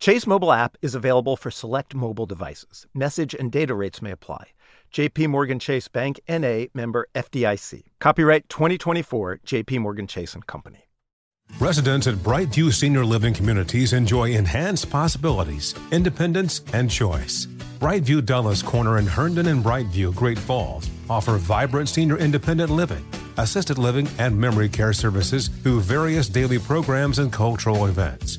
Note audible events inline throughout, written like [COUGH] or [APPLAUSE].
Chase mobile app is available for select mobile devices. Message and data rates may apply. JP Morgan Chase Bank NA member FDIC. Copyright 2024 JP Morgan Chase and Company. Residents at Brightview Senior Living Communities enjoy enhanced possibilities, independence, and choice. Brightview Dulles Corner in Herndon and Brightview, Great Falls, offer vibrant senior independent living, assisted living, and memory care services through various daily programs and cultural events.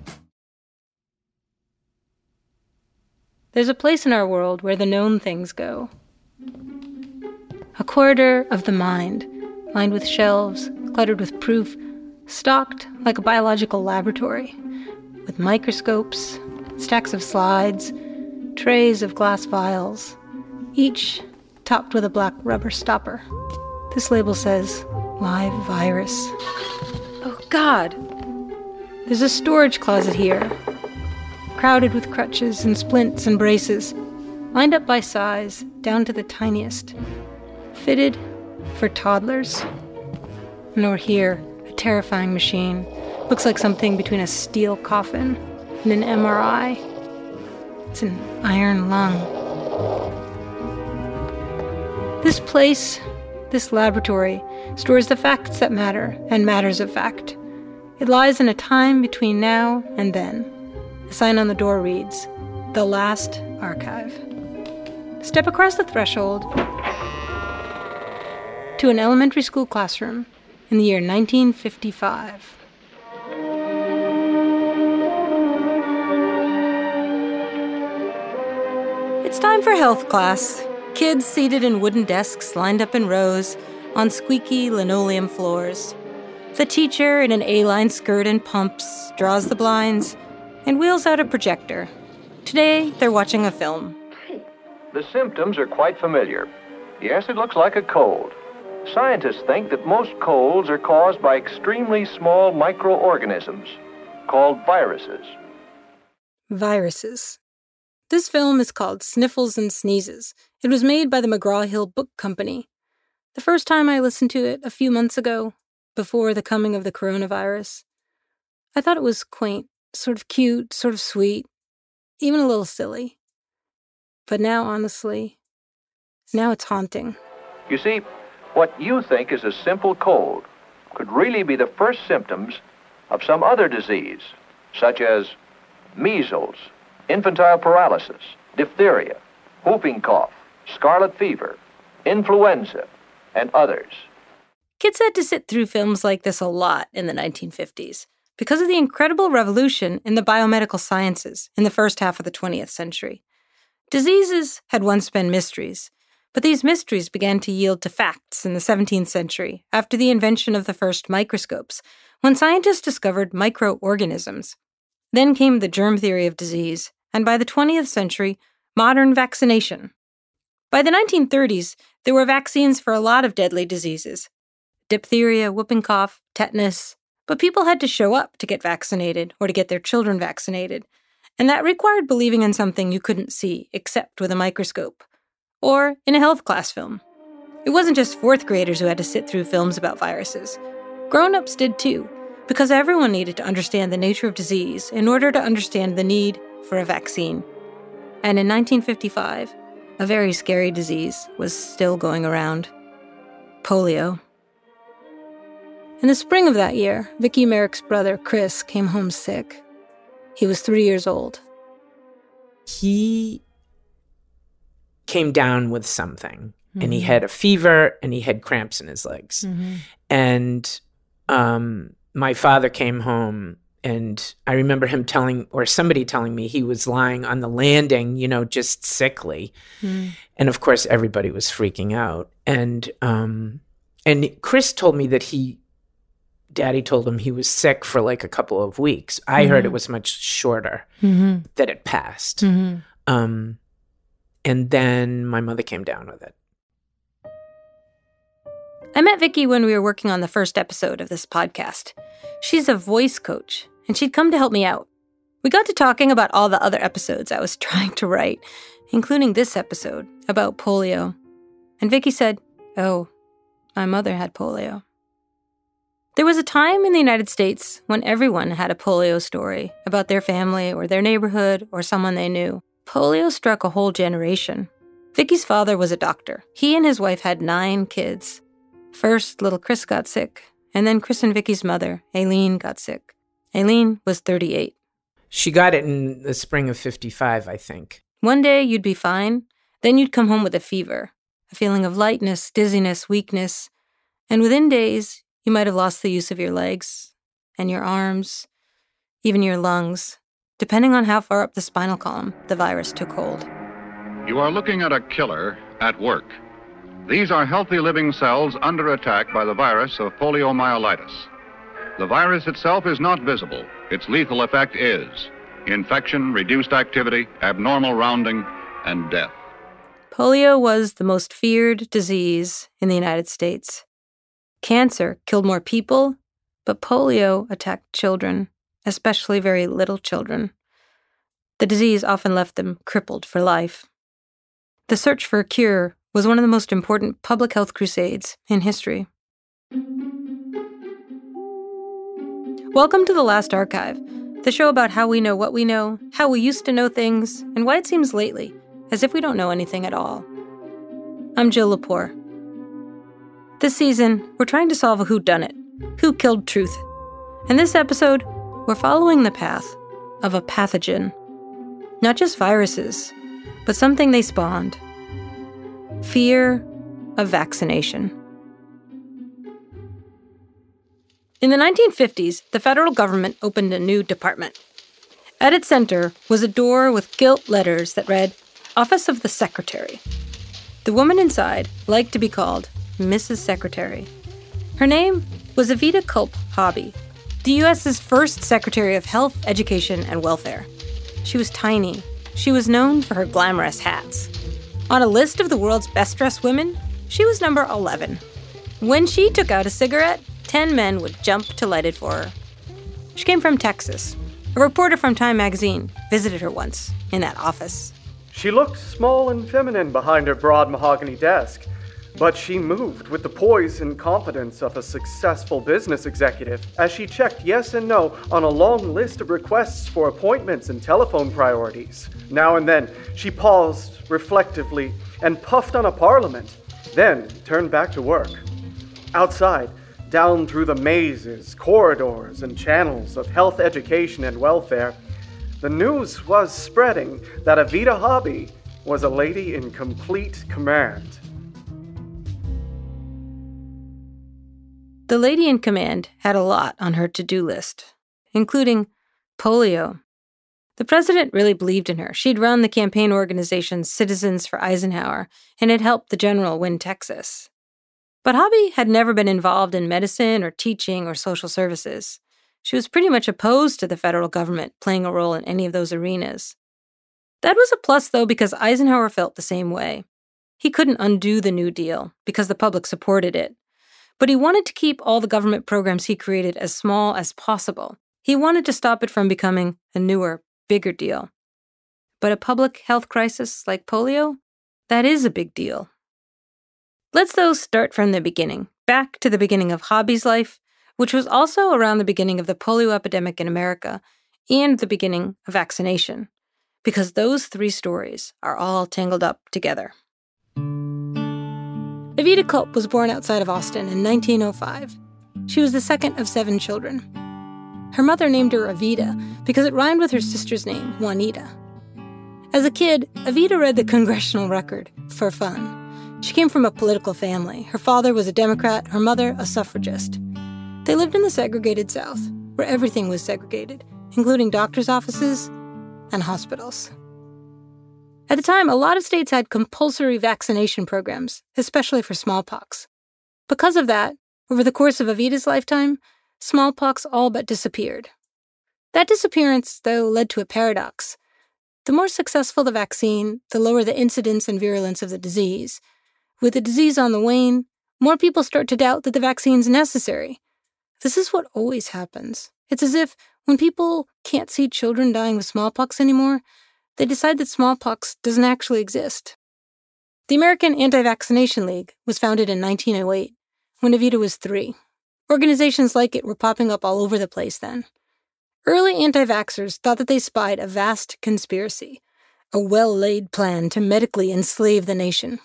There's a place in our world where the known things go. A corridor of the mind, lined with shelves, cluttered with proof, stocked like a biological laboratory, with microscopes, stacks of slides, trays of glass vials, each topped with a black rubber stopper. This label says live virus. Oh, God! There's a storage closet here, crowded with crutches and splints and braces, lined up by size, down to the tiniest, fitted for toddlers. And over here, a terrifying machine. Looks like something between a steel coffin and an MRI. It's an iron lung. This place, this laboratory, stores the facts that matter and matters of fact. It lies in a time between now and then. The sign on the door reads, The Last Archive. Step across the threshold to an elementary school classroom in the year 1955. It's time for health class. Kids seated in wooden desks lined up in rows on squeaky linoleum floors. The teacher in an A line skirt and pumps draws the blinds and wheels out a projector. Today, they're watching a film. The symptoms are quite familiar. Yes, it looks like a cold. Scientists think that most colds are caused by extremely small microorganisms called viruses. Viruses. This film is called Sniffles and Sneezes. It was made by the McGraw Hill Book Company. The first time I listened to it a few months ago, before the coming of the coronavirus, I thought it was quaint, sort of cute, sort of sweet, even a little silly. But now, honestly, now it's haunting. You see, what you think is a simple cold could really be the first symptoms of some other disease, such as measles, infantile paralysis, diphtheria, whooping cough, scarlet fever, influenza, and others. Kids had to sit through films like this a lot in the 1950s because of the incredible revolution in the biomedical sciences in the first half of the 20th century. Diseases had once been mysteries, but these mysteries began to yield to facts in the 17th century after the invention of the first microscopes, when scientists discovered microorganisms. Then came the germ theory of disease, and by the 20th century, modern vaccination. By the 1930s, there were vaccines for a lot of deadly diseases diphtheria, whooping cough, tetanus, but people had to show up to get vaccinated or to get their children vaccinated, and that required believing in something you couldn't see except with a microscope or in a health class film. It wasn't just fourth graders who had to sit through films about viruses. Grown ups did too, because everyone needed to understand the nature of disease in order to understand the need for a vaccine. And in 1955, a very scary disease was still going around polio. In the spring of that year, Vicky Merrick's brother, Chris, came home sick. He was three years old. He came down with something mm-hmm. and he had a fever and he had cramps in his legs. Mm-hmm. And um, my father came home and I remember him telling, or somebody telling me, he was lying on the landing, you know, just sickly. Mm. And of course, everybody was freaking out. And um, and Chris told me that he, Daddy told him he was sick for like a couple of weeks. I mm-hmm. heard it was much shorter mm-hmm. that it passed. Mm-hmm. Um, and then my mother came down with it. I met Vicki when we were working on the first episode of this podcast. She's a voice coach and she'd come to help me out. We got to talking about all the other episodes I was [LAUGHS] trying to write, including this episode about polio. And Vicki said, "Oh, my mother had polio." There was a time in the United States when everyone had a polio story about their family or their neighborhood or someone they knew. Polio struck a whole generation. Vicki's father was a doctor. He and his wife had nine kids. First, little Chris got sick, and then Chris and Vicki's mother, Aileen, got sick. Aileen was 38. She got it in the spring of 55, I think. One day you'd be fine, then you'd come home with a fever, a feeling of lightness, dizziness, weakness, and within days you might have lost the use of your legs and your arms, even your lungs, depending on how far up the spinal column the virus took hold. You are looking at a killer at work. These are healthy living cells under attack by the virus of poliomyelitis. The virus itself is not visible. Its lethal effect is infection, reduced activity, abnormal rounding, and death. Polio was the most feared disease in the United States. Cancer killed more people, but polio attacked children, especially very little children. The disease often left them crippled for life. The search for a cure was one of the most important public health crusades in history. Welcome to The Last Archive, the show about how we know what we know, how we used to know things, and why it seems lately as if we don't know anything at all. I'm Jill Lepore. This season, we're trying to solve a whodunit who killed truth. In this episode, we're following the path of a pathogen. Not just viruses, but something they spawned fear of vaccination. In the 1950s, the federal government opened a new department. At its center was a door with gilt letters that read, Office of the Secretary. The woman inside liked to be called Mrs. Secretary. Her name was Oveta Culp Hobby, the U.S.'s first Secretary of Health, Education, and Welfare. She was tiny. She was known for her glamorous hats. On a list of the world's best dressed women, she was number 11. When she took out a cigarette, 10 men would jump to light it for her. She came from Texas. A reporter from Time magazine visited her once in that office. She looked small and feminine behind her broad mahogany desk, but she moved with the poise and confidence of a successful business executive as she checked yes and no on a long list of requests for appointments and telephone priorities. Now and then, she paused reflectively and puffed on a parliament, then turned back to work. Outside, down through the mazes, corridors, and channels of health education and welfare, the news was spreading that Oveta Hobby was a lady in complete command. The lady in command had a lot on her to do list, including polio. The president really believed in her. She'd run the campaign organization Citizens for Eisenhower and had helped the general win Texas. But Hobby had never been involved in medicine or teaching or social services. She was pretty much opposed to the federal government playing a role in any of those arenas. That was a plus, though, because Eisenhower felt the same way. He couldn't undo the New Deal because the public supported it. But he wanted to keep all the government programs he created as small as possible. He wanted to stop it from becoming a newer, bigger deal. But a public health crisis like polio? That is a big deal. Let's, though, start from the beginning, back to the beginning of Hobby's life, which was also around the beginning of the polio epidemic in America and the beginning of vaccination. because those three stories are all tangled up together. Oveta Culp was born outside of Austin in 1905. She was the second of seven children. Her mother named her Oveta because it rhymed with her sister's name, Juanita. As a kid, Oveta read the Congressional Record for fun. She came from a political family. Her father was a Democrat, her mother, a suffragist. They lived in the segregated South, where everything was segregated, including doctors' offices and hospitals. At the time, a lot of states had compulsory vaccination programs, especially for smallpox. Because of that, over the course of Oveta's lifetime, smallpox all but disappeared. That disappearance, though, led to a paradox. The more successful the vaccine, the lower the incidence and virulence of the disease. With the disease on the wane, more people start to doubt that the vaccine's necessary. This is what always happens. It's as if when people can't see children dying of smallpox anymore, they decide that smallpox doesn't actually exist. The American Anti Vaccination League was founded in 1908 when Oveta was three. Organizations like it were popping up all over the place then. Early anti vaxxers thought that they spied a vast conspiracy, a well laid plan to medically enslave the nation.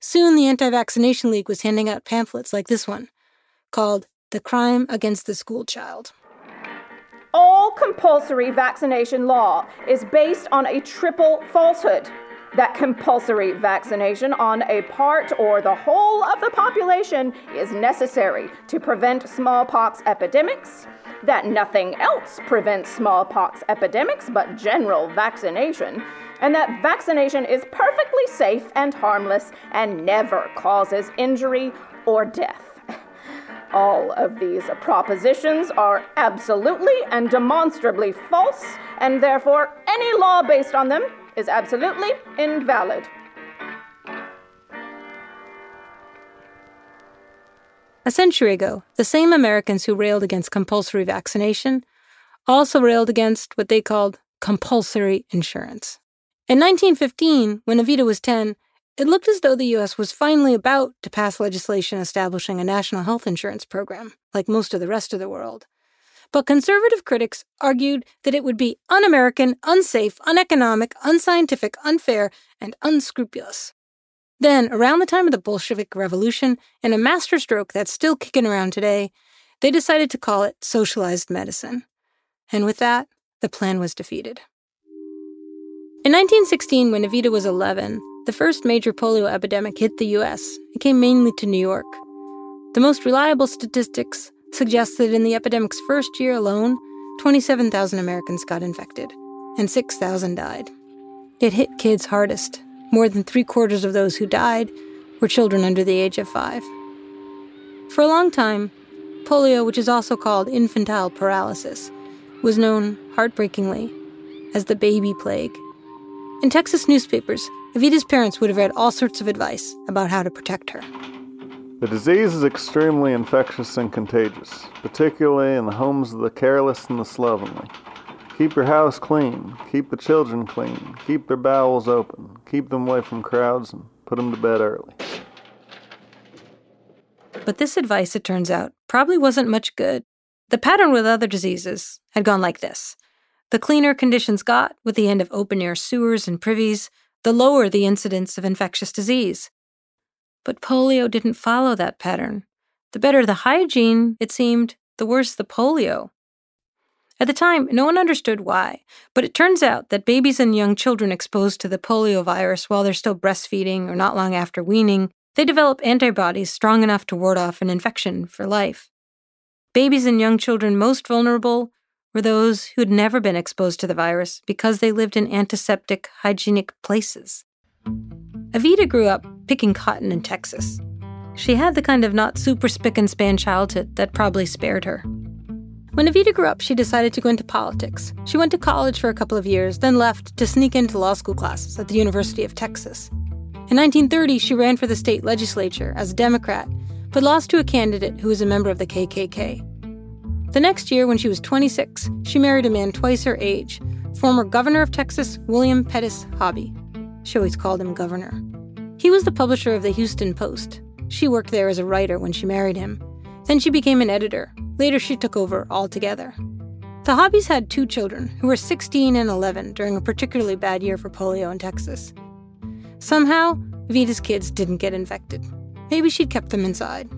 Soon, the Anti Vaccination League was handing out pamphlets like this one, called The Crime Against the Schoolchild. All compulsory vaccination law is based on a triple falsehood. That compulsory vaccination on a part or the whole of the population is necessary to prevent smallpox epidemics. That nothing else prevents smallpox epidemics but general vaccination, and that vaccination is perfectly safe and harmless and never causes injury or death. All of these propositions are absolutely and demonstrably false, and therefore any law based on them is absolutely invalid. A century ago, the same Americans who railed against compulsory vaccination also railed against what they called compulsory insurance. In 1915, when Oveta was 10, it looked as though the U.S. was finally about to pass legislation establishing a national health insurance program, like most of the rest of the world. But conservative critics argued that it would be un American, unsafe, uneconomic, unscientific, unfair, and unscrupulous. Then, around the time of the Bolshevik Revolution, in a masterstroke that's still kicking around today, they decided to call it socialized medicine. And with that, the plan was defeated. In 1916, when Oveta was 11, the first major polio epidemic hit the US. It came mainly to New York. The most reliable statistics suggest that in the epidemic's first year alone, 27,000 Americans got infected, and 6,000 died. It hit kids hardest, more than three quarters of those who died were children under the age of five. For a long time, polio, which is also called infantile paralysis, was known, heartbreakingly, as the baby plague. In Texas newspapers, Oveta's parents would have read all sorts of advice about how to protect her. The disease is extremely infectious and contagious, particularly in the homes of the careless and the slovenly. Keep your house clean. Keep the children clean. Keep their bowels open. Keep them away from crowds and put them to bed early. But this advice, it turns out, probably wasn't much good. The pattern with other diseases had gone like this the cleaner conditions got with the end of open air sewers and privies, the lower the incidence of infectious disease. But polio didn't follow that pattern. The better the hygiene, it seemed, the worse the polio. At the time, no one understood why, but it turns out that babies and young children exposed to the polio virus while they're still breastfeeding or not long after weaning, they develop antibodies strong enough to ward off an infection for life. Babies and young children most vulnerable were those who'd never been exposed to the virus because they lived in antiseptic, hygienic places. Oveta grew up picking cotton in Texas. She had the kind of not super spick and span childhood that probably spared her. When Oveta grew up, she decided to go into politics. She went to college for a couple of years, then left to sneak into law school classes at the University of Texas. In 1930, she ran for the state legislature as a Democrat, but lost to a candidate who was a member of the KKK. The next year, when she was 26, she married a man twice her age, former governor of Texas, William Pettus Hobby. She always called him governor. He was the publisher of the Houston Post. She worked there as a writer when she married him. Then she became an editor. Later, she took over altogether. The Hobbys had two children who were 16 and 11 during a particularly bad year for polio in Texas. Somehow, Vita's kids didn't get infected. Maybe she'd kept them inside.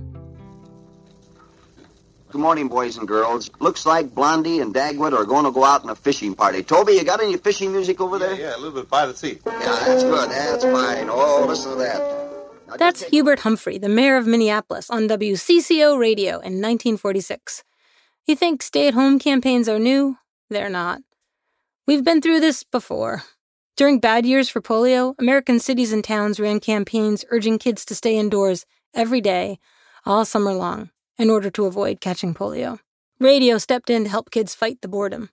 Good morning, boys and girls. Looks like Blondie and Dagwood are going to go out on a fishing party. Toby, you got any fishing music over there? Yeah, a little bit by the sea. Yeah, that's good. That's fine. Oh, listen to that. Now, That's just- Hubert Humphrey, the mayor of Minneapolis, on WCCO radio in 1946. You think stay at home campaigns are new? They're not. We've been through this before. During bad years for polio, American cities and towns ran campaigns urging kids to stay indoors every day, all summer long, in order to avoid catching polio. Radio stepped in to help kids fight the boredom.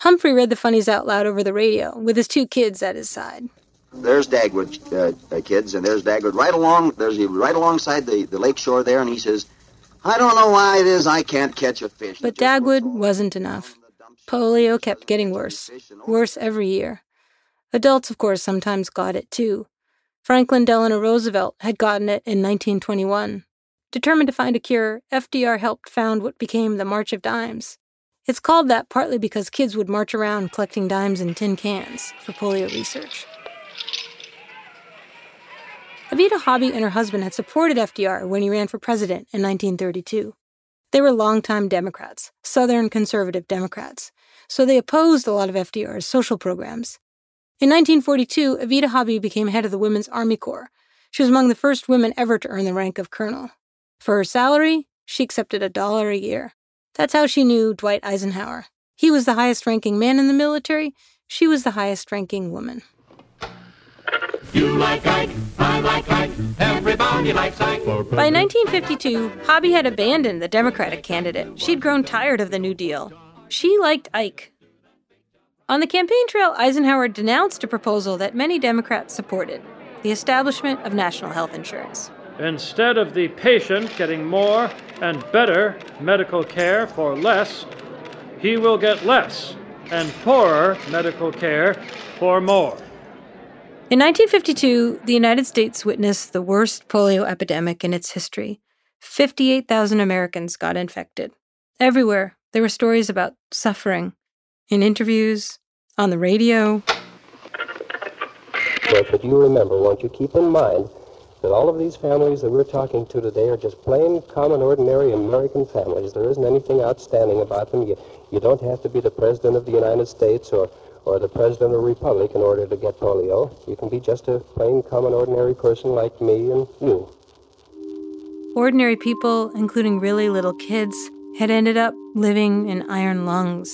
Humphrey read the funnies out loud over the radio, with his two kids at his side. There's Dagwood, uh, uh, kids, and there's Dagwood right along. There's he right alongside the, the lake shore there, and he says, "I don't know why it is I can't catch a fish." But Dagwood wasn't enough. Polio kept getting worse, worse every year. Adults, of course, sometimes got it too. Franklin Delano Roosevelt had gotten it in 1921. Determined to find a cure, FDR helped found what became the March of Dimes. It's called that partly because kids would march around collecting dimes in tin cans for polio research. Oveta Hobby and her husband had supported FDR when he ran for president in 1932. They were longtime Democrats, Southern conservative Democrats, so they opposed a lot of FDR's social programs. In 1942, Oveta Hobby became head of the Women's Army Corps. She was among the first women ever to earn the rank of colonel. For her salary, she accepted a dollar a year. That's how she knew Dwight Eisenhower. He was the highest ranking man in the military, she was the highest ranking woman. You like Ike, I like Ike, everybody likes Ike. By 1952, Hobby had abandoned the Democratic candidate. She'd grown tired of the New Deal. She liked Ike. On the campaign trail, Eisenhower denounced a proposal that many Democrats supported the establishment of national health insurance. Instead of the patient getting more and better medical care for less, he will get less and poorer medical care for more. In 1952, the United States witnessed the worst polio epidemic in its history. 58,000 Americans got infected. Everywhere, there were stories about suffering in interviews, on the radio. But if you remember, won't you keep in mind that all of these families that we're talking to today are just plain, common, ordinary American families. There isn't anything outstanding about them. You, you don't have to be the President of the United States or, or the President of a republic in order to get polio. You can be just a plain, common, ordinary person like me and you. Ordinary people, including really little kids, had ended up living in iron lungs.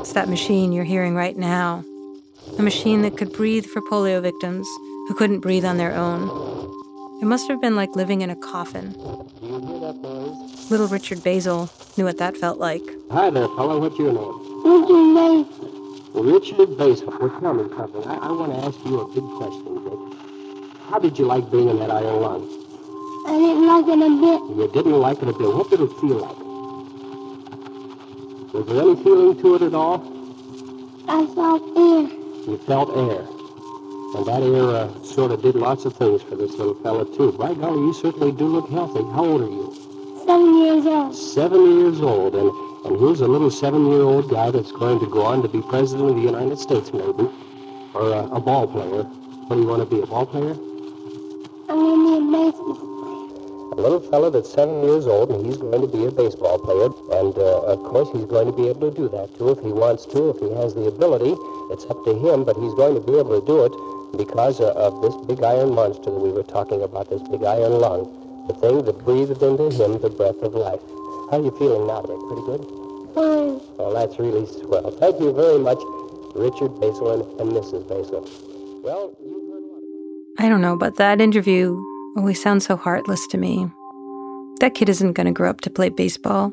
It's that machine you're hearing right now. A machine that could breathe for polio victims who couldn't breathe on their own. It must have been like living in a coffin. You hear that noise? Little Richard Basil knew what that felt like. Hi there, fellow. What's your name? Richard Mason. Richard Basil. Well, tell me something. I, I want to ask you a big question, Dick. How did you like being in that iron lung? I didn't like it a bit. You didn't like it a bit. What did it feel like? Was there any feeling to it at all? I felt air. You felt air. And that uh, sort of did lots of things for this little fella, too. By golly, you certainly do look healthy. How old are you? Seven years old. Seven years old. And, and here's a little seven-year-old guy that's going to go on to be president of the United States, maybe. Or uh, a ball player. What do you want to be, a ball player? I'm going to be a baseball. Player. A little fella that's seven years old, and he's going to be a baseball player. And, uh, of course, he's going to be able to do that, too, if he wants to, if he has the ability. It's up to him, but he's going to be able to do it because of this big iron monster that we were talking about, this big iron lung, the thing that breathed into him the breath of life. How are you feeling now, Dick? Pretty good? Fine. Well, that's really swell. Thank you very much, Richard Basil and, Mrs. Basil. Well, you've heard a lot about I don't know, but that interview always sounds so heartless to me. That kid isn't going to grow up to play baseball.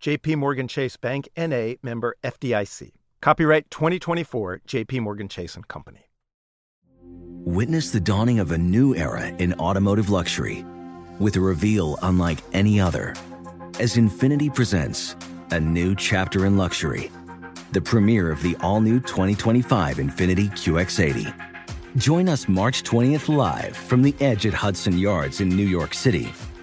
JP Morgan Chase Bank NA member FDIC. Copyright 2024 JP Morgan Chase and Company. Witness the dawning of a new era in automotive luxury with a reveal unlike any other as INFINITI presents a new chapter in luxury, the premiere of the all new 2025 INFINITI QX80. Join us March 20th live from the edge at Hudson Yards in New York City,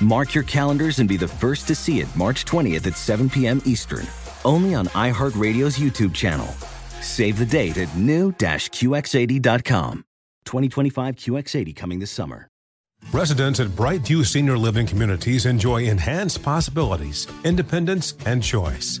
Mark your calendars and be the first to see it March 20th at 7 p.m. Eastern, only on iHeartRadio's YouTube channel. Save the date at new-QX80.com. 2025 QX80 coming this summer. Residents at Brightview Senior Living Communities enjoy enhanced possibilities, independence, and choice.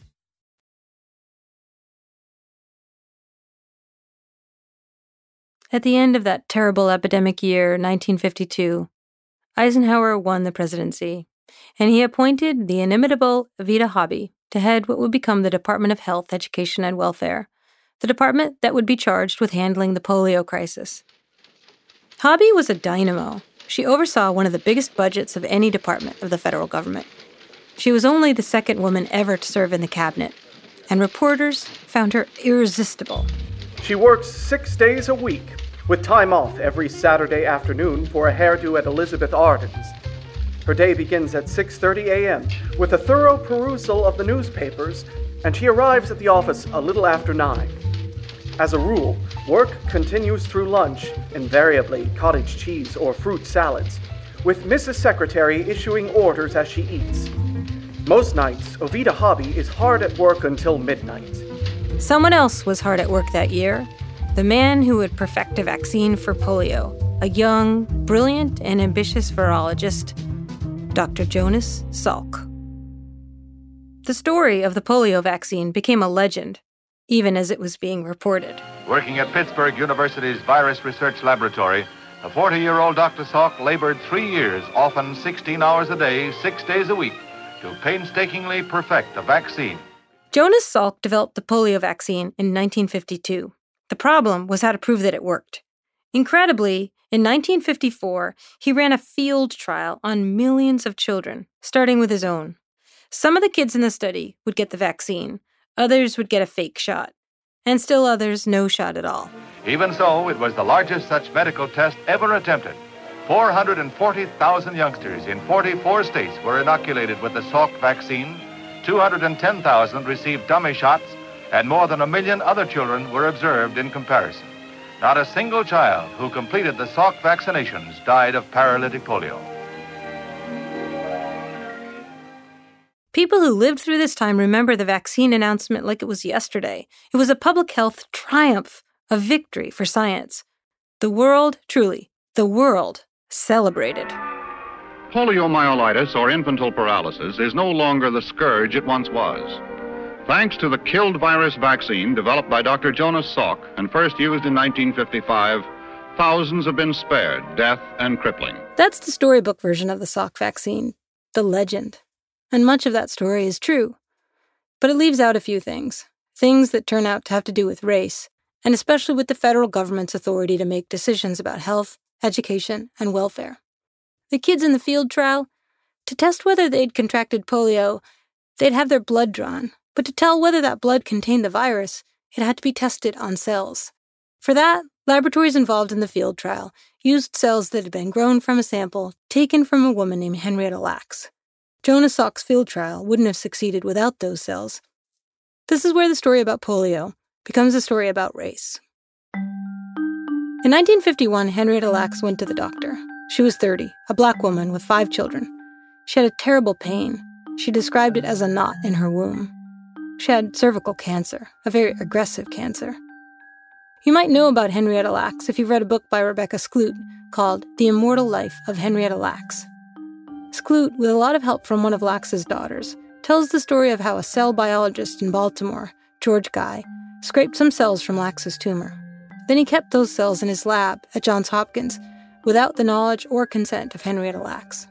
At the end of that terrible epidemic year, 1952, Eisenhower won the presidency, and he appointed the inimitable Oveta Hobby to head what would become the Department of Health, Education, and Welfare, the department that would be charged with handling the polio crisis. Hobby was a dynamo. She oversaw one of the biggest budgets of any department of the federal government. She was only the second woman ever to serve in the cabinet, and reporters found her irresistible. She works six days a week, with time off every Saturday afternoon for a hairdo at Elizabeth Arden's. Her day begins at 6:30 a.m. with a thorough perusal of the newspapers, and she arrives at the office a little after 9. As a rule, work continues through lunch, invariably cottage cheese or fruit salads, with Mrs. Secretary issuing orders as she eats. Most nights, Oveta Hobby is hard at work until midnight. Someone else was hard at work that year the man who would perfect a vaccine for polio, a young, brilliant, and ambitious virologist, Dr. Jonas Salk. The story of the polio vaccine became a legend, even as it was being reported. Working at Pittsburgh University's Virus Research Laboratory, the 40 year old Dr. Salk labored three years, often 16 hours a day, six days a week, to painstakingly perfect a vaccine. Jonas Salk developed the polio vaccine in 1952. The problem was how to prove that it worked. Incredibly, in 1954, he ran a field trial on millions of children, starting with his own. Some of the kids in the study would get the vaccine, others would get a fake shot, and still others no shot at all. Even so, it was the largest such medical test ever attempted. 440,000 youngsters in 44 states were inoculated with the Salk vaccine, 210,000 received dummy shots, and more than a million other children were observed in comparison. Not a single child who completed the Salk vaccinations died of paralytic polio. People who lived through this time remember the vaccine announcement like it was yesterday. It was a public health triumph, a victory for science. The world, truly, the world celebrated. Poliomyelitis, or infantile paralysis, is no longer the scourge it once was. Thanks to the killed virus vaccine developed by Dr. Jonas Salk and first used in 1955, thousands have been spared death and crippling. That's the storybook version of the Salk vaccine, the legend. And much of that story is true. But it leaves out a few things, things that turn out to have to do with race, and especially with the federal government's authority to make decisions about health, education, and welfare. The kids in the field trial, to test whether they'd contracted polio, they'd have their blood drawn, but to tell whether that blood contained the virus, it had to be tested on cells. For that, laboratories involved in the field trial used cells that had been grown from a sample taken from a woman named Henrietta Lacks. Jonas Salk's field trial wouldn't have succeeded without those cells. This is where the story about polio becomes a story about race. In 1951, Henrietta Lacks went to the doctor. She was 30, a black woman with five children. She had a terrible pain. She described it as a knot in her womb. She had cervical cancer, a very aggressive cancer. You might know about Henrietta Lacks if you've read a book by Rebecca Skloot called The Immortal Life of Henrietta Lacks. Skloot, with a lot of help from one of Lacks's daughters, tells the story of how a cell biologist in Baltimore, George Gey, scraped some cells from Lacks's tumor. Then he kept those cells in his lab at Johns Hopkins without the knowledge or consent of Henrietta Lacks.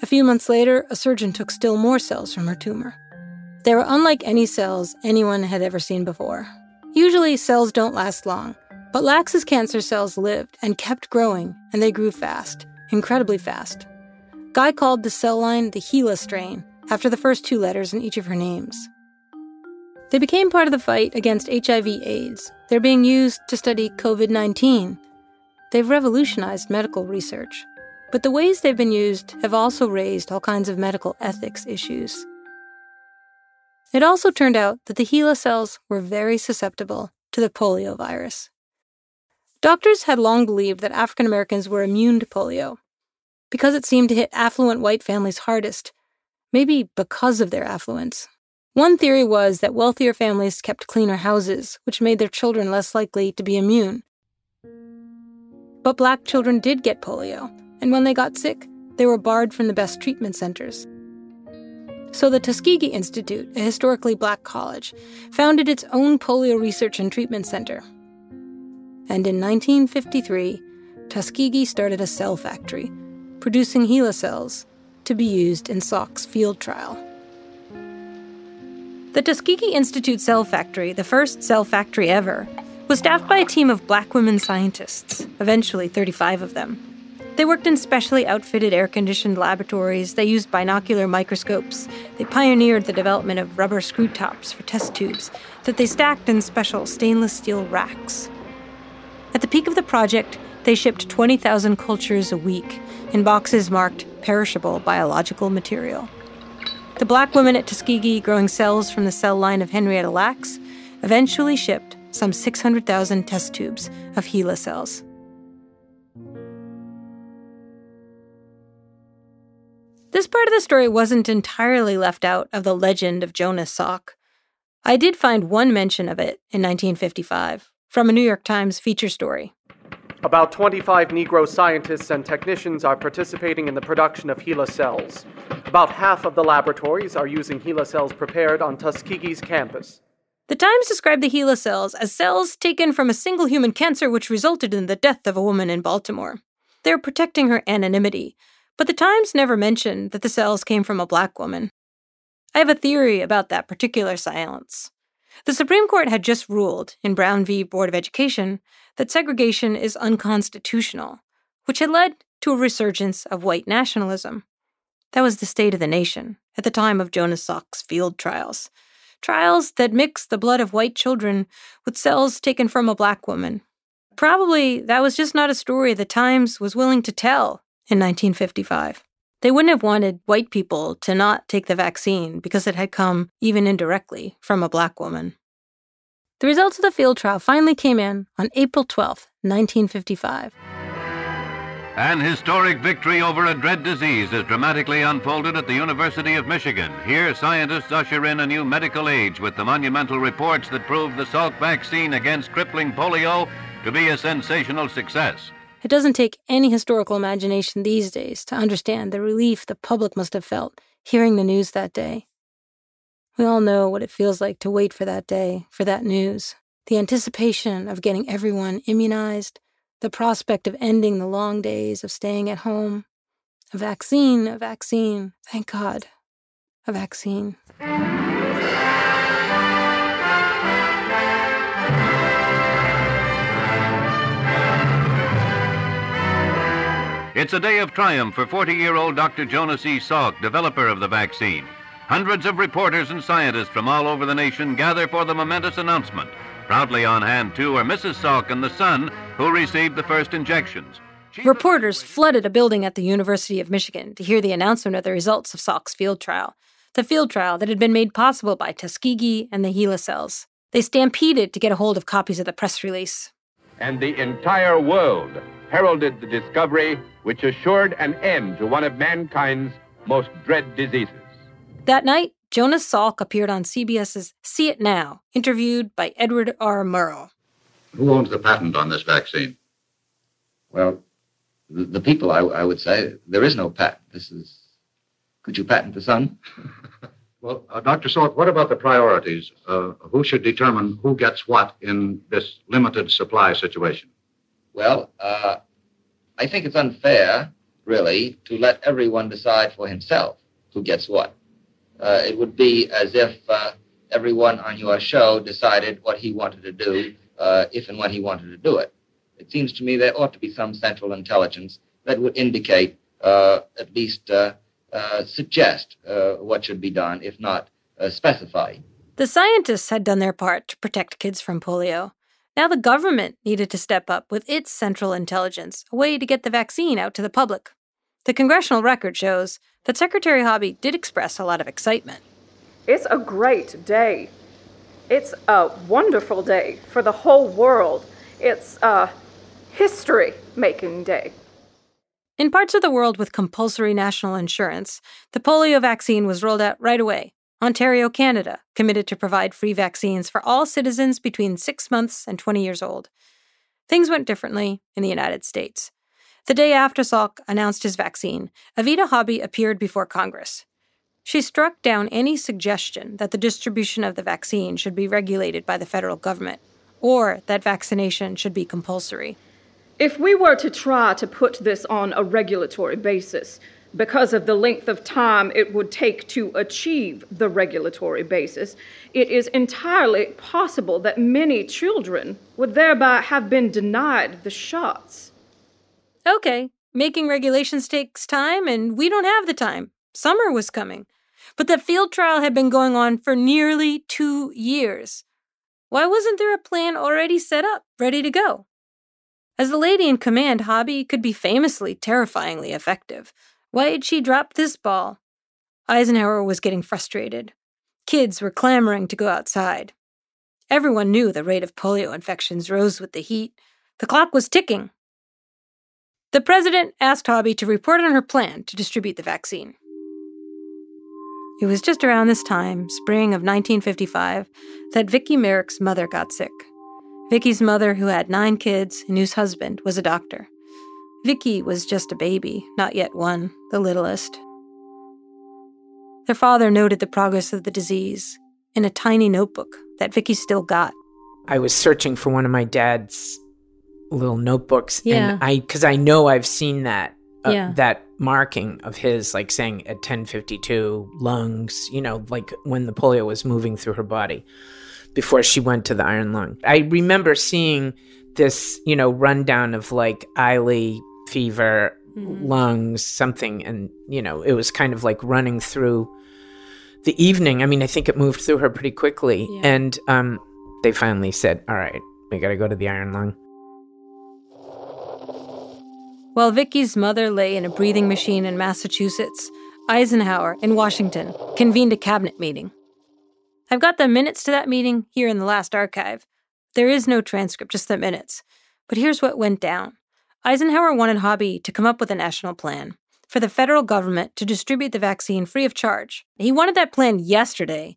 A few months later, a surgeon took still more cells from her tumor. They were unlike any cells anyone had ever seen before. Usually, cells don't last long, but Lacks's cancer cells lived and kept growing, and they grew fast, incredibly fast. Gey called the cell line the HeLa strain, after the first two letters in each of her names. They became part of the fight against HIV AIDS. They're being used to study COVID 19. They've revolutionized medical research. But the ways they've been used have also raised all kinds of medical ethics issues. It also turned out that the HeLa cells were very susceptible to the polio virus. Doctors had long believed that African Americans were immune to polio because it seemed to hit affluent white families hardest, maybe because of their affluence. One theory was that wealthier families kept cleaner houses, which made their children less likely to be immune. But black children did get polio, and when they got sick, they were barred from the best treatment centers. So the Tuskegee Institute, a historically black college, founded its own polio research and treatment center. And in 1953, Tuskegee started a cell factory, producing HeLa cells to be used in Salk's field trial. The Tuskegee Institute Cell Factory, the first cell factory ever, was staffed by a team of black women scientists, eventually 35 of them. They worked in specially outfitted air conditioned laboratories, they used binocular microscopes, they pioneered the development of rubber screw tops for test tubes that they stacked in special stainless steel racks. At the peak of the project, they shipped 20,000 cultures a week in boxes marked perishable biological material. The black women at Tuskegee growing cells from the cell line of Henrietta Lacks eventually shipped some 600,000 test tubes of HeLa cells. This part of the story wasn't entirely left out of the legend of Jonas Salk. I did find one mention of it in 1955 from a New York Times feature story. About 25 Negro scientists and technicians are participating in the production of HeLa cells. About half of the laboratories are using HeLa cells prepared on Tuskegee's campus. The Times described the HeLa cells as cells taken from a single human cancer which resulted in the death of a woman in Baltimore. They're protecting her anonymity, but the Times never mentioned that the cells came from a black woman. I have a theory about that particular silence. The Supreme Court had just ruled, in Brown v. Board of Education, that segregation is unconstitutional, which had led to a resurgence of white nationalism. That was the state of the nation at the time of Jonas Salk's field trials. Trials that mixed the blood of white children with cells taken from a black woman. Probably that was just not a story the Times was willing to tell in 1955. They wouldn't have wanted white people to not take the vaccine because it had come, even indirectly, from a black woman. The results of the field trial finally came in on April 12, 1955. An historic victory over a dread disease is dramatically unfolded at the University of Michigan. Here, scientists usher in a new medical age with the monumental reports that prove the Salk vaccine against crippling polio to be a sensational success. It doesn't take any historical imagination these days to understand the relief the public must have felt hearing the news that day. We all know what it feels like to wait for that day, for that news. The anticipation of getting everyone immunized, The prospect of ending the long days of staying at home. A vaccine, a vaccine. Thank God. A vaccine. It's a day of triumph for 40 year old Dr. Jonas E. Salk, developer of the vaccine. Hundreds of reporters and scientists from all over the nation gather for the momentous announcement. Proudly on hand, too, are Mrs. Salk and the son, who received the first injections. Reporters flooded a building at the University of Michigan to hear the announcement of the results of Salk's field trial, the field trial that had been made possible by Tuskegee and the HeLa cells. They stampeded to get a hold of copies of the press release. And the entire world heralded the discovery which assured an end to one of mankind's most dread diseases. That night, Jonas Salk appeared on CBS's See It Now, interviewed by Edward R. Murrow. Who owns the patent on this vaccine? Well, the, the people, I, I would say, there is no patent. This is. Could you patent the sun? [LAUGHS] Well, uh, Dr. Salk, what about the priorities? Uh, who should determine who gets what in this limited supply situation? Well, uh, I think it's unfair, really, to let everyone decide for himself who gets what. Uh, it would be as if uh, everyone on your show decided what he wanted to do, uh, if and when he wanted to do it. It seems to me there ought to be some central intelligence that would indicate, uh, at least uh, uh, suggest what should be done, if not specify. The scientists had done their part to protect kids from polio. Now the government needed to step up with its central intelligence, a way to get the vaccine out to the public. The congressional record shows that Secretary Hobby did express a lot of excitement. It's a great day. It's a wonderful day for the whole world. It's a history making day. In parts of the world with compulsory national insurance, the polio vaccine was rolled out right away. Ontario, Canada, committed to provide free vaccines for all citizens between six months and 20 years old. Things went differently in the United States. The day after Salk announced his vaccine, Oveta Hobby appeared before Congress. She struck down any suggestion that the distribution of the vaccine should be regulated by the federal government or that vaccination should be compulsory. If we were to try to put this on a regulatory basis, because of the length of time it would take to achieve the regulatory basis, it is entirely possible that many children would thereby have been denied the shots. Okay, making regulations takes time, and we don't have the time. Summer was coming. But the field trial had been going on for nearly two years. Why wasn't there a plan already set up, ready to go? As the lady in command, Hobby could be famously terrifyingly effective. Why had she dropped this ball? Eisenhower was getting frustrated. Kids were clamoring to go outside. Everyone knew the rate of polio infections rose with the heat. The clock was ticking. The president asked Hobby to report on her plan to distribute the vaccine. It was just around this time, spring of 1955, that Vicky Merrick's mother got sick. Vicky's mother, who had nine kids and whose husband was a doctor. Vicki was just a baby, not yet one, the littlest. Their father noted the progress of the disease in a tiny notebook that Vicky still got. I was searching for one of my dad's little notebooks, Yeah. and I because I know I've seen that uh, Yeah. that marking of his, like saying at ten fifty two lungs, you know, like when the polio was moving through her body before she went to the iron lung. I remember seeing this, you know, rundown of like Eiley fever, Mhm. lungs, something, and you know, it was kind of like running through the evening. I mean, I think it moved through her pretty quickly, Yeah. and um, they finally said, "All right, we got to go to the iron lung." While Vicky's mother lay in a breathing machine in Massachusetts, Eisenhower in Washington convened a cabinet meeting. I've got the minutes to that meeting here in the last archive. There is no transcript, just the minutes. But here's what went down Eisenhower wanted Hobby to come up with a national plan for the federal government to distribute the vaccine free of charge. He wanted that plan yesterday.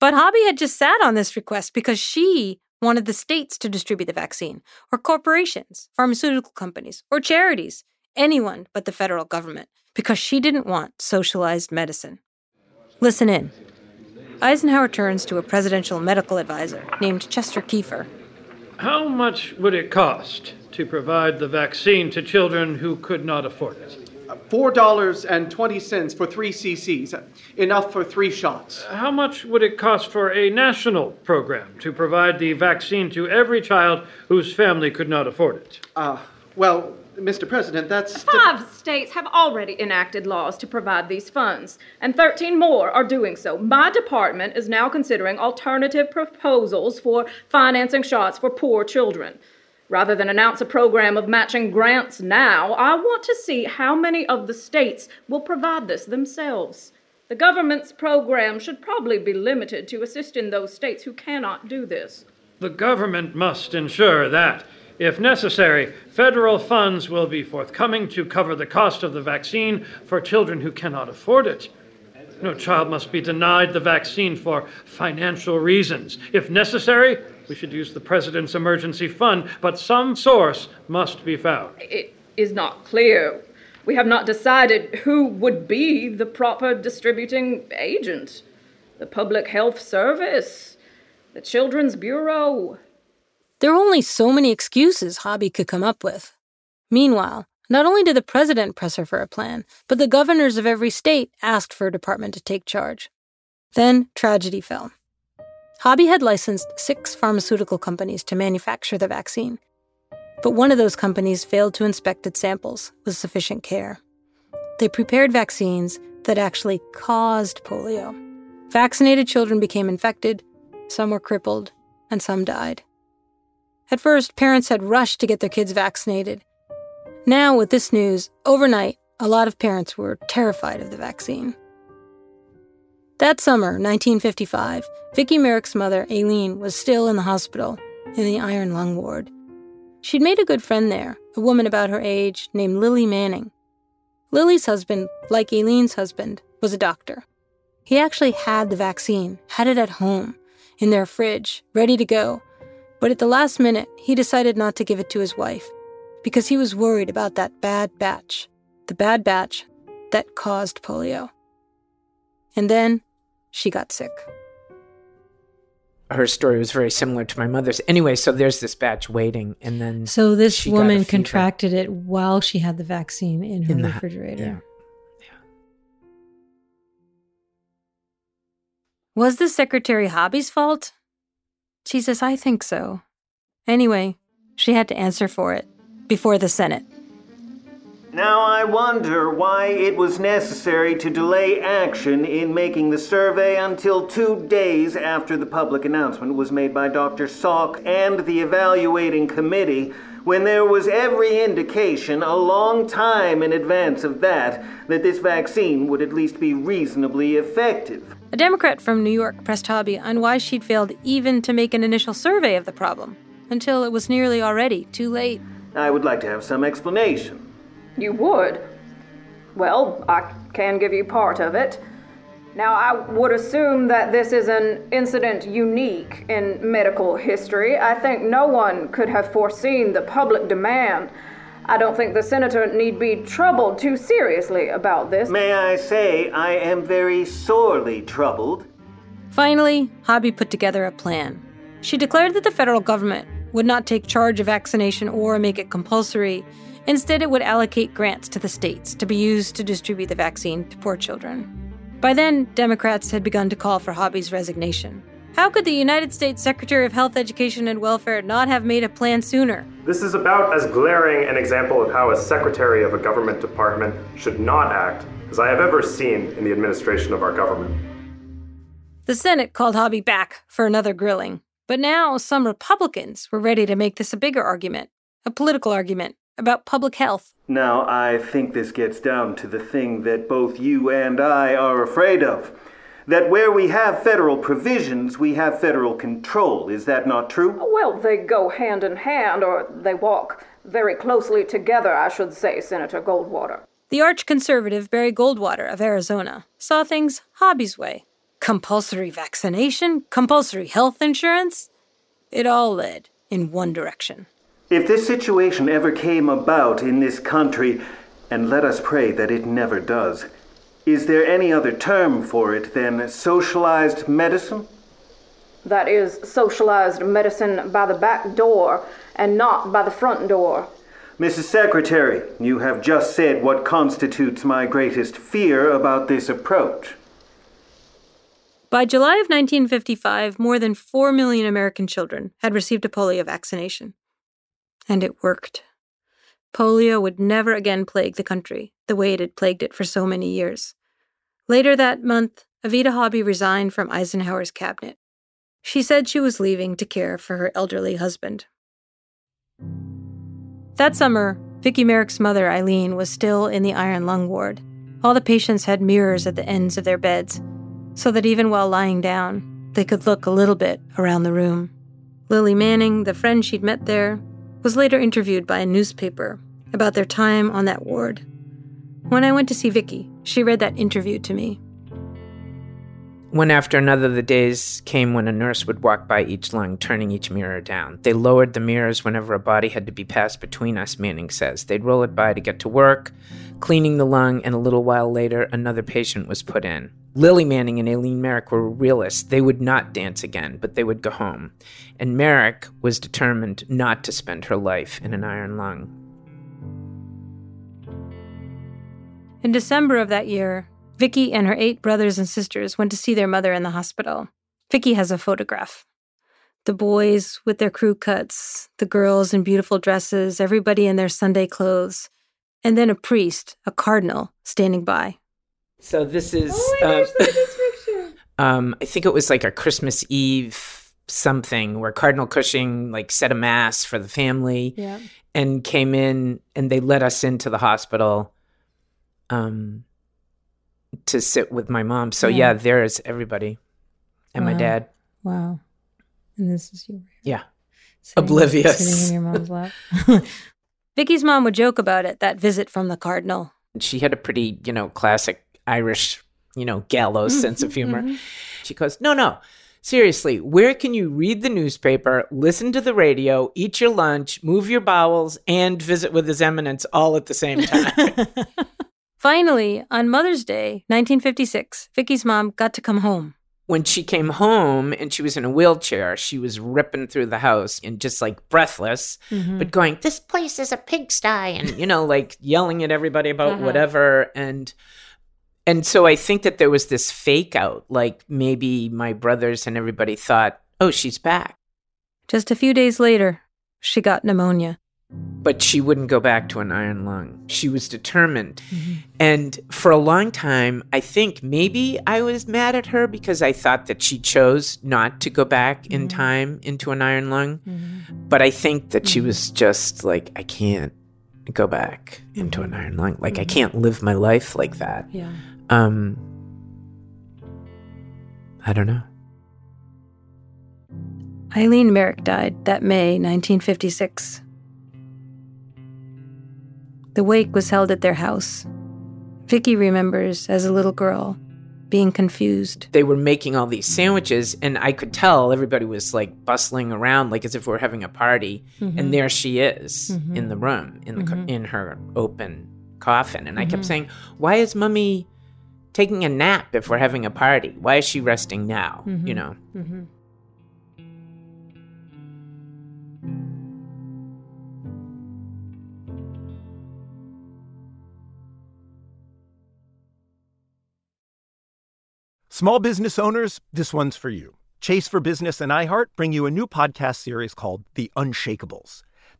But Hobby had just sat on this request because she wanted the states to distribute the vaccine, or corporations, pharmaceutical companies, or charities, anyone but the federal government, because she didn't want socialized medicine. Listen in. Eisenhower turns to a presidential medical advisor named Chester Keefer. How much would it cost to provide the vaccine to children who could not afford it? $4.20 for three cc's, enough for three shots. How much would it cost for a national program to provide the vaccine to every child whose family could not afford it? Uh, well, Mr. President, that's. Five states have already enacted laws to provide these funds, and 13 more are doing so. My department is now considering alternative proposals for financing shots for poor children. Rather than announce a program of matching grants now, I want to see how many of the states will provide this themselves. The government's program should probably be limited to assisting those states who cannot do this. The government must ensure that, if necessary, federal funds will be forthcoming to cover the cost of the vaccine for children who cannot afford it. No child must be denied the vaccine for financial reasons. If necessary, we should use the President's emergency fund, but some source must be found. It is not clear. We have not decided who would be the proper distributing agent. The Public Health Service, the Children's Bureau. There are only so many excuses Hobby could come up with. Meanwhile, not only did the president press her for a plan, but the governors of every state asked for a department to take charge. Then tragedy fell. Hobby had licensed six pharmaceutical companies to manufacture the vaccine, but one of those companies failed to inspect its samples with sufficient care. They prepared vaccines that actually caused polio. Vaccinated children became infected, some were crippled, and some died. At first, parents had rushed to get their kids vaccinated. Now, with this news, overnight, a lot of parents were terrified of the vaccine. That summer, 1955, Vicki Merrick's mother, Aileen, was still in the hospital, in the iron lung ward. She'd made a good friend there, a woman about her age named Lily Manning. Lily's husband, like Aileen's husband, was a doctor. He actually had the vaccine, had it at home, in their fridge, ready to go. But at the last minute, he decided not to give it to his wife because he was worried about that bad batch, the bad batch that caused polio. And then she got sick. Her story was very similar to my mother's. Anyway, so there's this batch waiting, and then So this she got a woman contracted it while she had the vaccine in her In the- refrigerator. Was the secretary Hobby's fault? Jesus, I think so. Anyway, she had to answer for it before the Senate. Now I wonder why it was necessary to delay action in making the survey until two days after the public announcement was made by Dr. Salk and the evaluating committee, when there was every indication a long time in advance of that that this vaccine would at least be reasonably effective. A Democrat from New York pressed Hobby on why she'd failed even to make an initial survey of the problem, until it was nearly already too late. I would like to have some explanation. You would? Well, I can give you part of it. Now, I would assume that this is an incident unique in medical history. I think no one could have foreseen the public demand. I don't think the senator need be troubled too seriously about this. May I say, I am very sorely troubled. Finally, Hobby put together a plan. She declared that the federal government would not take charge of vaccination or make it compulsory. Instead, it would allocate grants to the states to be used to distribute the vaccine to poor children. By then, Democrats had begun to call for Hobby's resignation. How could the United States Secretary of Health, Education, and Welfare not have made a plan sooner? This is about as glaring an example of how a secretary of a government department should not act as I have ever seen in the administration of our government. The Senate called Hobby back for another grilling. But now some Republicans were ready to make this a bigger argument, a political argument about public health. Now, I think this gets down to the thing that both you and I are afraid of. That where we have federal provisions, we have federal control. Is that not true? Well, they go hand in hand, or they walk very closely together, I should say, Senator Goldwater. The arch conservative Barry Goldwater of Arizona saw things Hobby's way compulsory vaccination, compulsory health insurance. It all led in one direction. If this situation ever came about in this country, and let us pray that it never does, is there any other term for it than socialized medicine? That is socialized medicine by the back door and not by the front door. Mrs. Secretary, you have just said what constitutes my greatest fear about this approach. By July of 1955, more than 4 million American children had received a polio vaccination. And it worked. Polio would never again plague the country the way it had plagued it for so many years. Later that month, Oveta Hobby resigned from Eisenhower's cabinet. She said she was leaving to care for her elderly husband. That summer, Vicki Merrick's mother, Eileen, was still in the iron lung ward. All the patients had mirrors at the ends of their beds, so that even while lying down, they could look a little bit around the room. Lily Manning, the friend she'd met there, was later interviewed by a newspaper about their time on that ward. When I went to see Vicky, she read that interview to me. One after another, the days came when a nurse would walk by each lung, turning each mirror down. They lowered the mirrors whenever a body had to be passed between us, Manning says. They'd roll it by to get to work, cleaning the lung, and a little while later, another patient was put in. Lily Manning and Aileen Merrick were realists. They would not dance again, but they would go home. And Merrick was determined not to spend her life in an iron lung. In December of that year, Vicki and her eight brothers and sisters went to see their mother in the hospital. Vicki has a photograph. The boys with their crew cuts, the girls in beautiful dresses, everybody in their Sunday clothes, and then a priest, a cardinal, standing by. So this is. Oh my gosh, look at this picture. um, I think it was like a Christmas Eve something where Cardinal Cushing like said a mass for the family Yeah. and came in and they let us into the hospital um to sit with my mom. So Yeah. yeah, there's everybody and my dad. Wow. And this is you. Yeah. Sitting- Oblivious. Sitting in your mom's lap. [LAUGHS] Vicki's mom would joke about it, that visit from the cardinal. she had a pretty, you know, classic Irish, you know, gallows sense of humor. mhm. She goes, No, no. Seriously, where can you read the newspaper, listen to the radio, eat your lunch, move your bowels, and visit with His Eminence all at the same time? [LAUGHS] Finally, on Mother's Day, 1956, Vicki's mom got to come home. when she came home and she was in a wheelchair, she was ripping through the house and just like breathless, Mhm. but going, This place is a pigsty, and, you know, like yelling at everybody about Uh-huh. whatever. And, and so I think that there was this fake out, like maybe my brothers and everybody thought, Oh, she's back. Just a few days later, she got pneumonia. But she wouldn't go back to an iron lung. She was determined. Mm-hmm. And for a long time, I think maybe I was mad at her because I thought that she chose not to go back in mm-hmm. time into an iron lung. Mm-hmm. But I think that she was just like, I can't go back into an iron lung. Like, I can't live my life like that. Yeah. Um, I don't know. Eileen Merrick died that May 1956. The wake was held at their house. Vicky remembers, as a little girl, being confused. They were making all these sandwiches, and I could tell everybody was like bustling around, like as if we were having a party. Mhm. And there she is Mhm. in the room, in the co- Mhm. in her open coffin. And I kept saying, "Why is Mummy taking a nap if we're having a party? Why is she resting now?" You Mhm. know. Mm-hmm. Small business owners, this one's for you. Chase for Business and iHeart bring you a new podcast series called The Unshakables.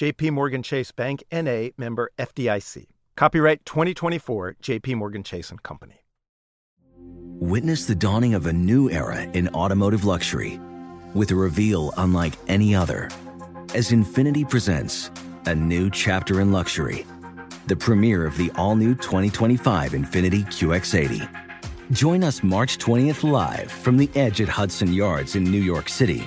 JP Morgan Chase Bank NA member FDIC. Copyright 2024 JP Morgan Chase and Company. Witness the dawning of a new era in automotive luxury with a reveal unlike any other as INFINITI presents a new chapter in luxury, the premiere of the all new 2025 INFINITI QX80. Join us March 20th live from the edge at Hudson Yards in New York City,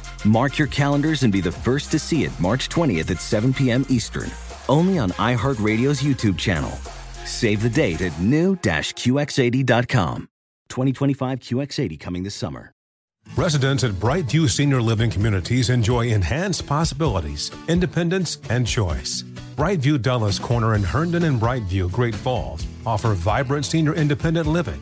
Mark your calendars and be the first to see it March 20th at 7 p.m. Eastern, only on iHeartRadio's YouTube channel. Save the date at new-QX80.com. 2025 QX80 coming this summer. Residents at Brightview Senior Living Communities enjoy enhanced possibilities, independence, and choice. Brightview Dulles Corner in Herndon and Brightview, Great Falls offer vibrant senior independent living,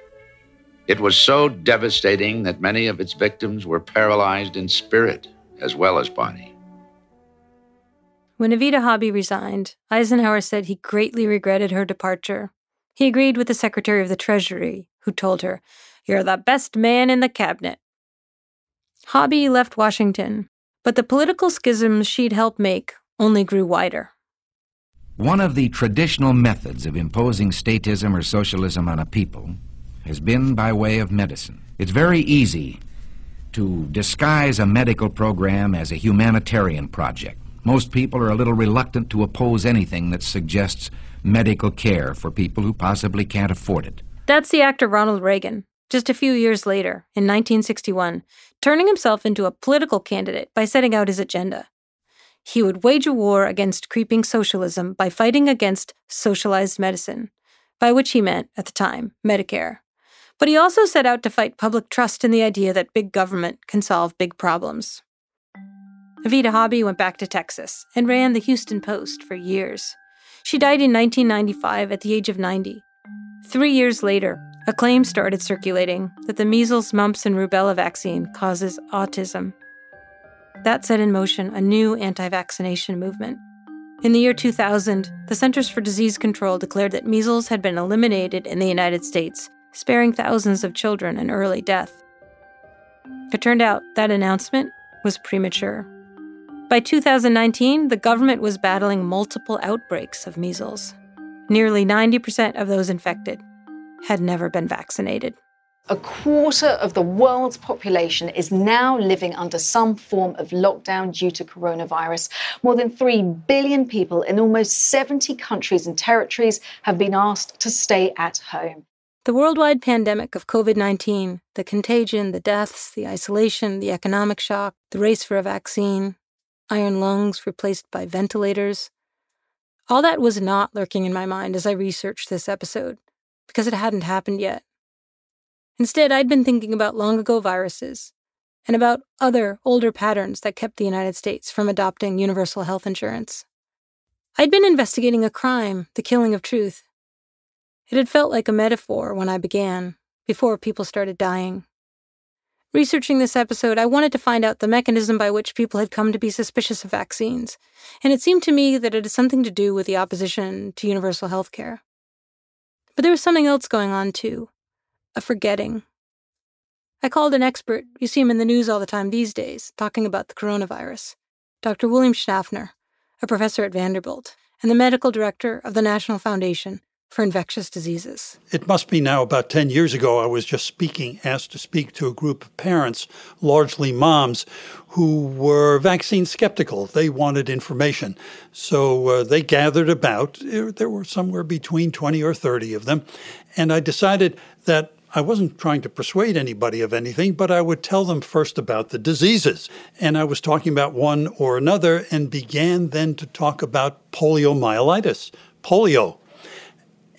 It was so devastating that many of its victims were paralyzed in spirit as well as body. When Oveta Hobby resigned, Eisenhower said he greatly regretted her departure. He agreed with the Secretary of the Treasury, who told her, You're the best man in the cabinet. Hobby left Washington, but the political schisms she'd helped make only grew wider. One of the traditional methods of imposing statism or socialism on a people has been by way of medicine. It's very easy to disguise a medical program as a humanitarian project. Most people are a little reluctant to oppose anything that suggests medical care for people who possibly can't afford it. That's the actor Ronald Reagan, just a few years later, in 1961, turning himself into a political candidate by setting out his agenda. He would wage a war against creeping socialism by fighting against socialized medicine, by which he meant, at the time, Medicare. But he also set out to fight public trust in the idea that big government can solve big problems. Oveta Hobby went back to Texas and ran the Houston Post for years. She died in 1995 at the age of 90. Three years later, a claim started circulating that the measles, mumps, and rubella vaccine causes autism. That set in motion a new anti vaccination movement. In the year 2000, the Centers for Disease Control declared that measles had been eliminated in the United States, sparing thousands of children an early death. It turned out that announcement was premature. By 2019, the government was battling multiple outbreaks of measles. Nearly 90% of those infected had never been vaccinated. A quarter of the world's population is now living under some form of lockdown due to coronavirus. More than 3 billion people in almost 70 countries and territories have been asked to stay at home. The worldwide pandemic of COVID 19, the contagion, the deaths, the isolation, the economic shock, the race for a vaccine, iron lungs replaced by ventilators. All that was not lurking in my mind as I researched this episode, because it hadn't happened yet. Instead, I'd been thinking about long ago viruses and about other older patterns that kept the United States from adopting universal health insurance. I'd been investigating a crime, the killing of truth. It had felt like a metaphor when I began, before people started dying. Researching this episode, I wanted to find out the mechanism by which people had come to be suspicious of vaccines, and it seemed to me that it had something to do with the opposition to universal health care. But there was something else going on, too a forgetting. I called an expert, you see him in the news all the time these days, talking about the coronavirus Dr. William Schaffner, a professor at Vanderbilt, and the medical director of the National Foundation for Infectious Diseases. It must be now about 10 years ago, I was just speaking, asked to speak to a group of parents, largely moms, who were vaccine skeptical. They wanted information. So uh, they gathered about, there were somewhere between 20 or 30 of them. And I decided that I wasn't trying to persuade anybody of anything, but I would tell them first about the diseases. And I was talking about one or another and began then to talk about poliomyelitis, polio.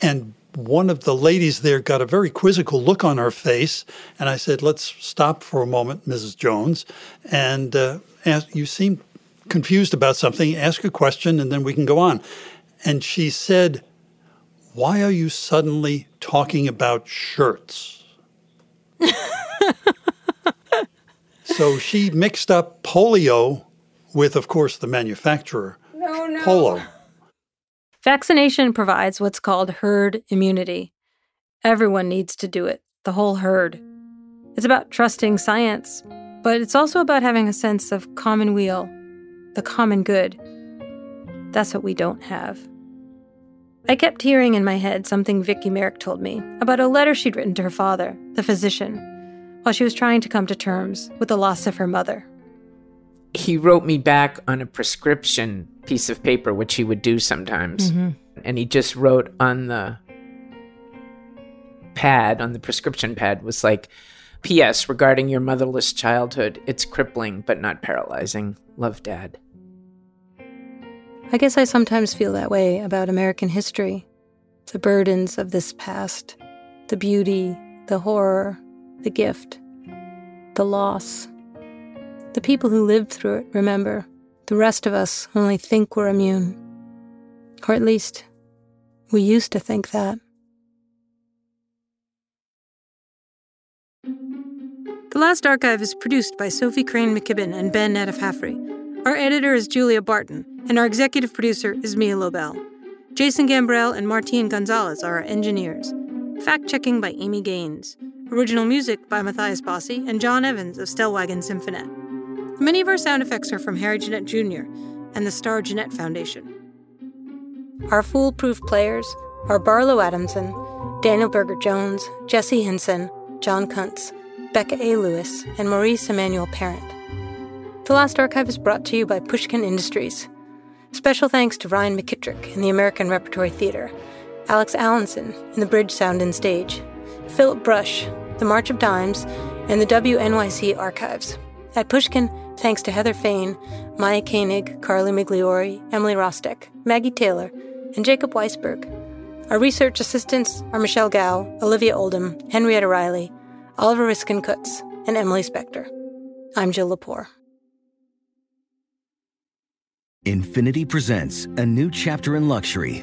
And one of the ladies there got a very quizzical look on her face. And I said, Let's stop for a moment, Mrs. Jones. And uh, ask, you seem confused about something. Ask a question, and then we can go on. And she said, Why are you suddenly talking about shirts? [LAUGHS] so she mixed up polio with, of course, the manufacturer, No, no. Polo. Vaccination provides what's called herd immunity. Everyone needs to do it, the whole herd. It's about trusting science, but it's also about having a sense of common weal, the common good. That's what we don't have. I kept hearing in my head something Vicky Merrick told me about a letter she'd written to her father, the physician, while she was trying to come to terms with the loss of her mother. He wrote me back on a prescription piece of paper, which he would do sometimes. Mhm. And he just wrote on the pad, on the prescription pad, was like, P.S. regarding your motherless childhood, it's crippling but not paralyzing. Love, Dad. I guess I sometimes feel that way about American history. The burdens of this past, the beauty, the horror, the gift, the loss. The people who lived through it remember. The rest of us only think we're immune. Or at least, we used to think that. The Last Archive is produced by Sophie Crane McKibben and Ben Naddaff-Hafrey. Our editor is Julia Barton, and our executive producer is Mia Lobel. Jason Gambrell and Martine Gonzalez are our engineers. Fact checking by Amy Gaines. Original music by Matthias Bossi and John Evans of Stellwagen Symphonette. Many of our sound effects are from Harry Jeanette Jr. and the Star Jeanette Foundation. Our foolproof players are Barlow Adamson, Daniel Berger Jones, Jesse Hinson, John Kuntz, Becca A. Lewis, and Maurice Emmanuel Parent. The Last Archive is brought to you by Pushkin Industries. Special thanks to Ryan McKittrick in the American Repertory Theater, Alex Allenson in the Bridge Sound and Stage, Philip Brush, the March of Dimes, and the WNYC Archives. At Pushkin, thanks to Heather Fain, Maya Koenig, Carly Migliori, Emily Rostek, Maggie Taylor, and Jacob Weisberg. Our research assistants are Michelle Gao, Olivia Oldham, Henrietta Riley, Oliver Riskin-Kutz, and Emily Spector. I'm Jill Lepore. INFINITI presents a new chapter in luxury,